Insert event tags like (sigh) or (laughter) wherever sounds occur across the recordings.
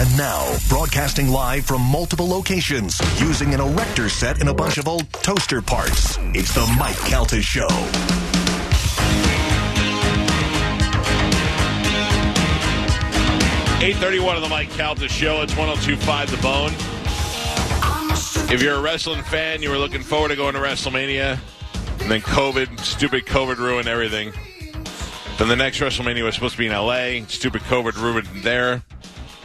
And now, broadcasting live from multiple locations using an erector set and a bunch of old toaster parts, it's the Mike Calta Show. Eight thirty-one of the Mike Calta Show. It's one zero two five. The Bone. If you're a wrestling fan, you were looking forward to going to WrestleMania, and then COVID, stupid COVID ruined everything. Then the next WrestleMania was supposed to be in LA. Stupid COVID ruined there.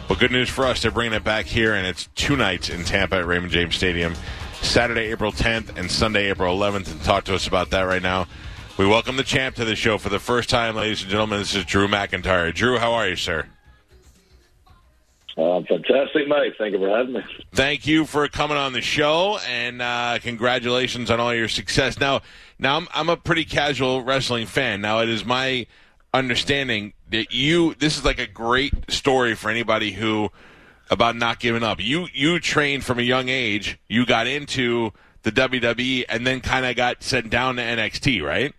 But good news for us, they're bringing it back here, and it's two nights in Tampa at Raymond James Stadium, Saturday, April 10th, and Sunday, April 11th. And talk to us about that right now. We welcome the champ to the show for the first time, ladies and gentlemen. This is Drew McIntyre. Drew, how are you, sir? Uh, fantastic, Mike. Thank you for having me. Thank you for coming on the show, and uh, congratulations on all your success. Now, now I'm, I'm a pretty casual wrestling fan. Now, it is my understanding that you this is like a great story for anybody who about not giving up. You you trained from a young age. You got into the WWE and then kind of got sent down to NXT, right?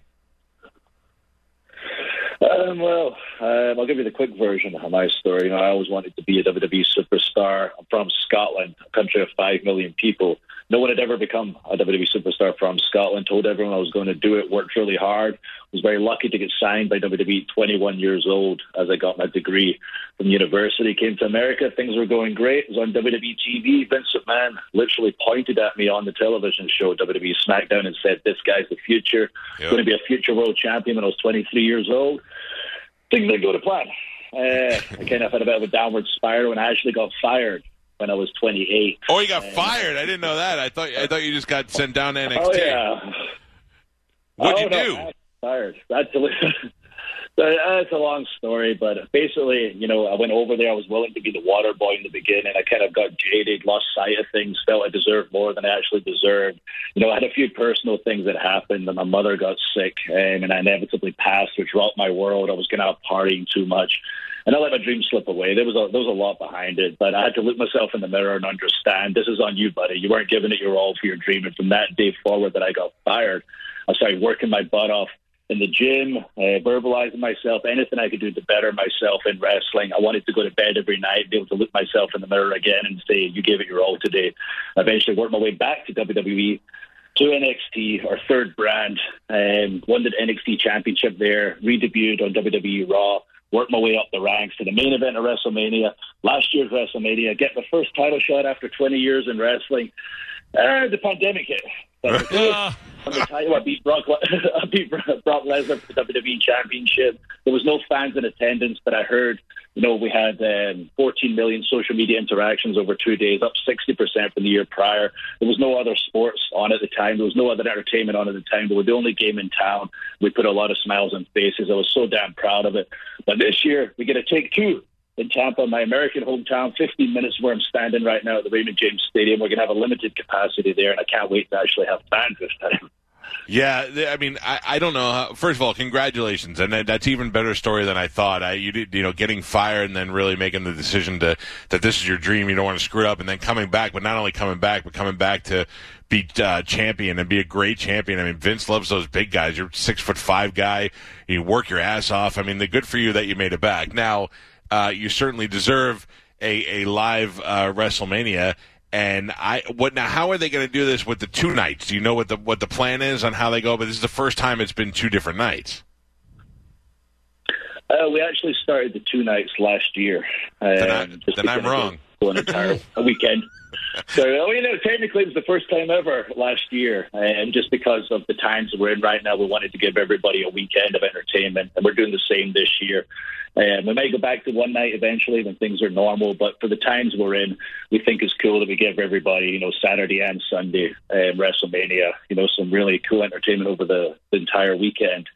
Um, well, um, I'll give you the quick version of my story. You know, I always wanted to be a WWE superstar. I'm from Scotland, a country of five million people. No one had ever become a WWE superstar from Scotland. Told everyone I was going to do it. Worked really hard. Was very lucky to get signed by WWE. 21 years old as I got my degree from university. Came to America. Things were going great. Was on WWE TV. Vince McMahon literally pointed at me on the television show WWE SmackDown and said, "This guy's the future. Yep. Going to be a future world champion." When I was 23 years old, things didn't go to plan. Uh, I kind of had a bit of a downward spiral, and I actually got fired when I was 28. Oh, you got fired. I didn't know that. I thought I thought you just got sent down to NXT. Oh yeah. What'd oh, you no, do? I Fired. That's a, (laughs) that's a long story, but basically, you know, I went over there. I was willing to be the water boy in the beginning. I kind of got jaded, lost sight of things, felt I deserved more than I actually deserved. You know, I had a few personal things that happened, and my mother got sick, um, and I inevitably passed, which rocked my world. I was going out partying too much. And I let my dreams slip away. There was a there was a lot behind it, but I had to look myself in the mirror and understand this is on you, buddy. You weren't giving it your all for your dream. And from that day forward, that I got fired, I started working my butt off in the gym, uh, verbalizing myself, anything I could do to better myself in wrestling. I wanted to go to bed every night, be able to look myself in the mirror again and say, "You gave it your all today." I eventually worked my way back to WWE to NXT, our third brand, um, won the NXT Championship there, re-debuted on WWE Raw, worked my way up the ranks to the main event of WrestleMania. Last year's WrestleMania, get the first title shot after 20 years in wrestling. Uh, the pandemic hit. (laughs) But I'm going to tell you, I beat Brock, (laughs) I beat Brock Lesnar for the WWE Championship. There was no fans in attendance, but I heard, you know, we had um, 14 million social media interactions over two days, up 60% from the year prior. There was no other sports on at the time. There was no other entertainment on at the time. We were the only game in town. We put a lot of smiles on faces. I was so damn proud of it. But this year, we get to take two in Tampa, my American hometown, 15 minutes where I'm standing right now at the Raymond James Stadium. We're going to have a limited capacity there, and I can't wait to actually have fans this time. Yeah, I mean, I, I don't know. First of all, congratulations, and that- that's even better story than I thought. I you did you know getting fired and then really making the decision to that this is your dream. You don't want to screw it up, and then coming back, but not only coming back, but coming back to be uh, champion and be a great champion. I mean, Vince loves those big guys. You're six foot five guy. You work your ass off. I mean, the good for you that you made it back. Now, uh, you certainly deserve a a live uh, WrestleMania. And I what now? How are they going to do this with the two nights? Do you know what the what the plan is on how they go? But this is the first time it's been two different nights. Uh, we actually started the two nights last year. Then, I, um, then I'm wrong. For an entire (laughs) weekend. So, well, you know, technically it was the first time ever last year, and just because of the times we're in right now, we wanted to give everybody a weekend of entertainment, and we're doing the same this year. And we might go back to one night eventually when things are normal, but for the times we're in, we think it's cool that we give everybody, you know, Saturday and Sunday um, WrestleMania, you know, some really cool entertainment over the, the entire weekend.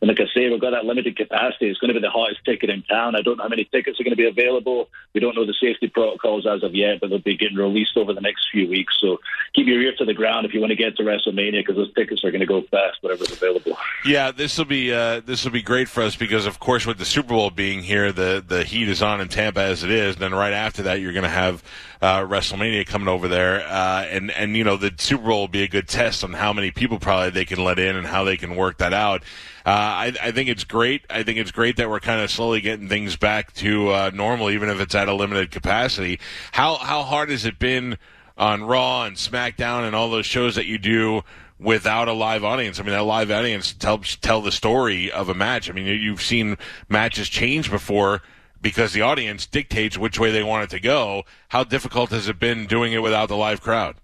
And like I say, we've got that limited capacity. It's going to be the hottest ticket in town. I don't know how many tickets are going to be available. We don't know the safety protocols as of yet, but they'll be getting released over the next few weeks. So keep your ear to the ground if you want to get to WrestleMania because those tickets are going to go fast, whatever's available. (laughs) Yeah, this will be uh, this will be great for us because, of course, with the Super Bowl being here, the the heat is on in Tampa as it is. Then right after that, you're going to have uh, WrestleMania coming over there, uh, and and you know the Super Bowl will be a good test on how many people probably they can let in and how they can work that out. Uh, I, I think it's great. I think it's great that we're kind of slowly getting things back to uh, normal, even if it's at a limited capacity. How how hard has it been on Raw and SmackDown and all those shows that you do? without a live audience. I mean, that live audience helps tell the story of a match. I mean, you've seen matches change before because the audience dictates which way they want it to go. How difficult has it been doing it without the live crowd?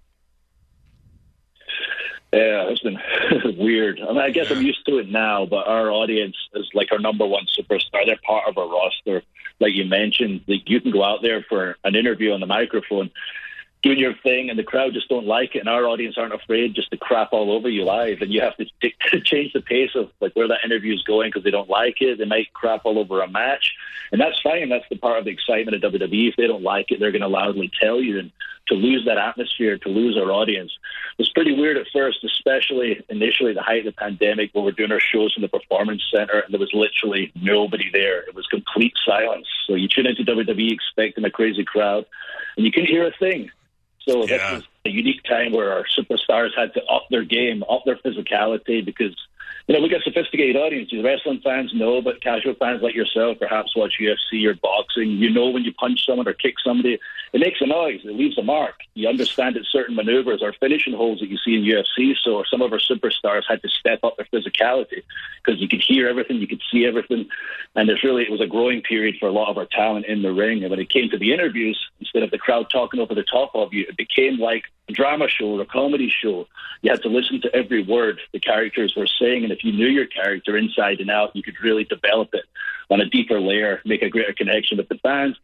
Yeah, it's been (laughs) weird. I mean, I guess I'm used to it now, but our audience is like our number one superstar. They're part of our roster. Like you mentioned, like you can go out there for an interview on the microphone doing your thing and the crowd just don't like it and our audience aren't afraid just to crap all over you live and you have to t- (laughs) change the pace of like where that interview is going because they don't like it. They might crap all over a match and that's fine. That's the part of the excitement of WWE if they don't like it they're going to loudly tell you and to lose that atmosphere to lose our audience was pretty weird at first especially initially the height of the pandemic where we're doing our shows in the performance center and there was literally nobody there. It was complete silence. So you tune into WWE expecting a crazy crowd and you couldn't hear a thing so yeah. this was a unique time where our superstars had to up their game, up their physicality because you know, we got sophisticated audiences. Wrestling fans know, but casual fans like yourself perhaps watch UFC or boxing. You know when you punch someone or kick somebody, it makes a noise. It leaves a mark. You understand that certain maneuvers are finishing holds that you see in UFC. So some of our superstars had to step up their physicality because you could hear everything, you could see everything, and it's really it was a growing period for a lot of our talent in the ring. And when it came to the interviews, instead of the crowd talking over the top of you, it became like a drama show or a comedy show. You had to listen to every word the characters were saying, if you knew your character inside and out, you could really develop it on a deeper layer, make a greater connection with the fans.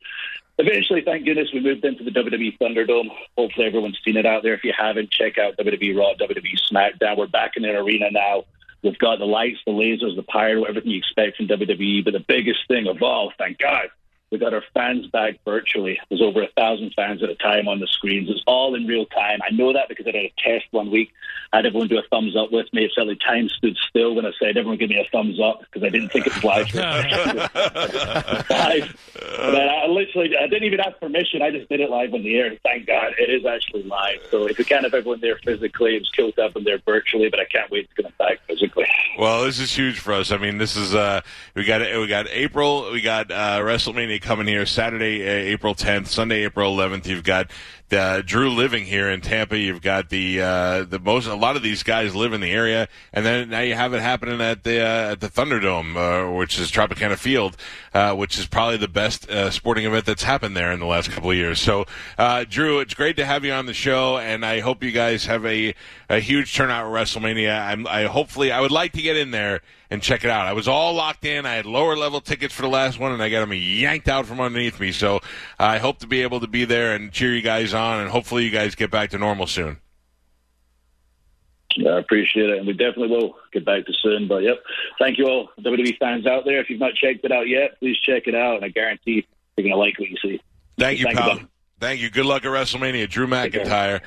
Eventually, thank goodness, we moved into the WWE Thunderdome. Hopefully, everyone's seen it out there. If you haven't, check out WWE Raw, WWE SmackDown. We're back in an arena now. We've got the lights, the lasers, the pyro, everything you expect from WWE. But the biggest thing of all, thank God, we got our fans back virtually. There's over a thousand fans at a time on the screens. It's all in real time. I know that because I did a test one week. I had everyone do a thumbs up with me. It felt like time stood still when I said everyone give me a thumbs up because I didn't think it was live. (laughs) live. But I, literally, I didn't even ask permission. I just did it live on the air. Thank God it is actually live. So if we can't have everyone there physically, it's killed up and there virtually. But I can't wait to get them back physically. Well, this is huge for us. I mean, this is uh, we got we got April, we got uh, WrestleMania coming here Saturday, uh, April 10th, Sunday, April 11th. You've got uh, Drew living here in Tampa. You've got the uh, the most. A lot of these guys live in the area, and then now you have it happening at the uh, at the Thunderdome, uh, which is Tropicana Field, uh, which is probably the best uh, sporting event that's happened there in the last couple of years. So, Drew, it's great to have you on the show, and I hope you guys have a, a huge turnout at WrestleMania. I'm, I hopefully I would like to get in there and check it out. I was all locked in. I had lower level tickets for the last one, and I got them yanked out from underneath me. So I hope to be able to be there and cheer you guys on, and hopefully you guys get back to normal soon. I appreciate it, and we definitely will get back to soon. But yep, thank you all WWE fans out there. If you've not checked it out yet, please check it out, and I guarantee you're going to like what you see. Thank you, thank pal. You, thank you. Good luck at WrestleMania, Drew McIntyre.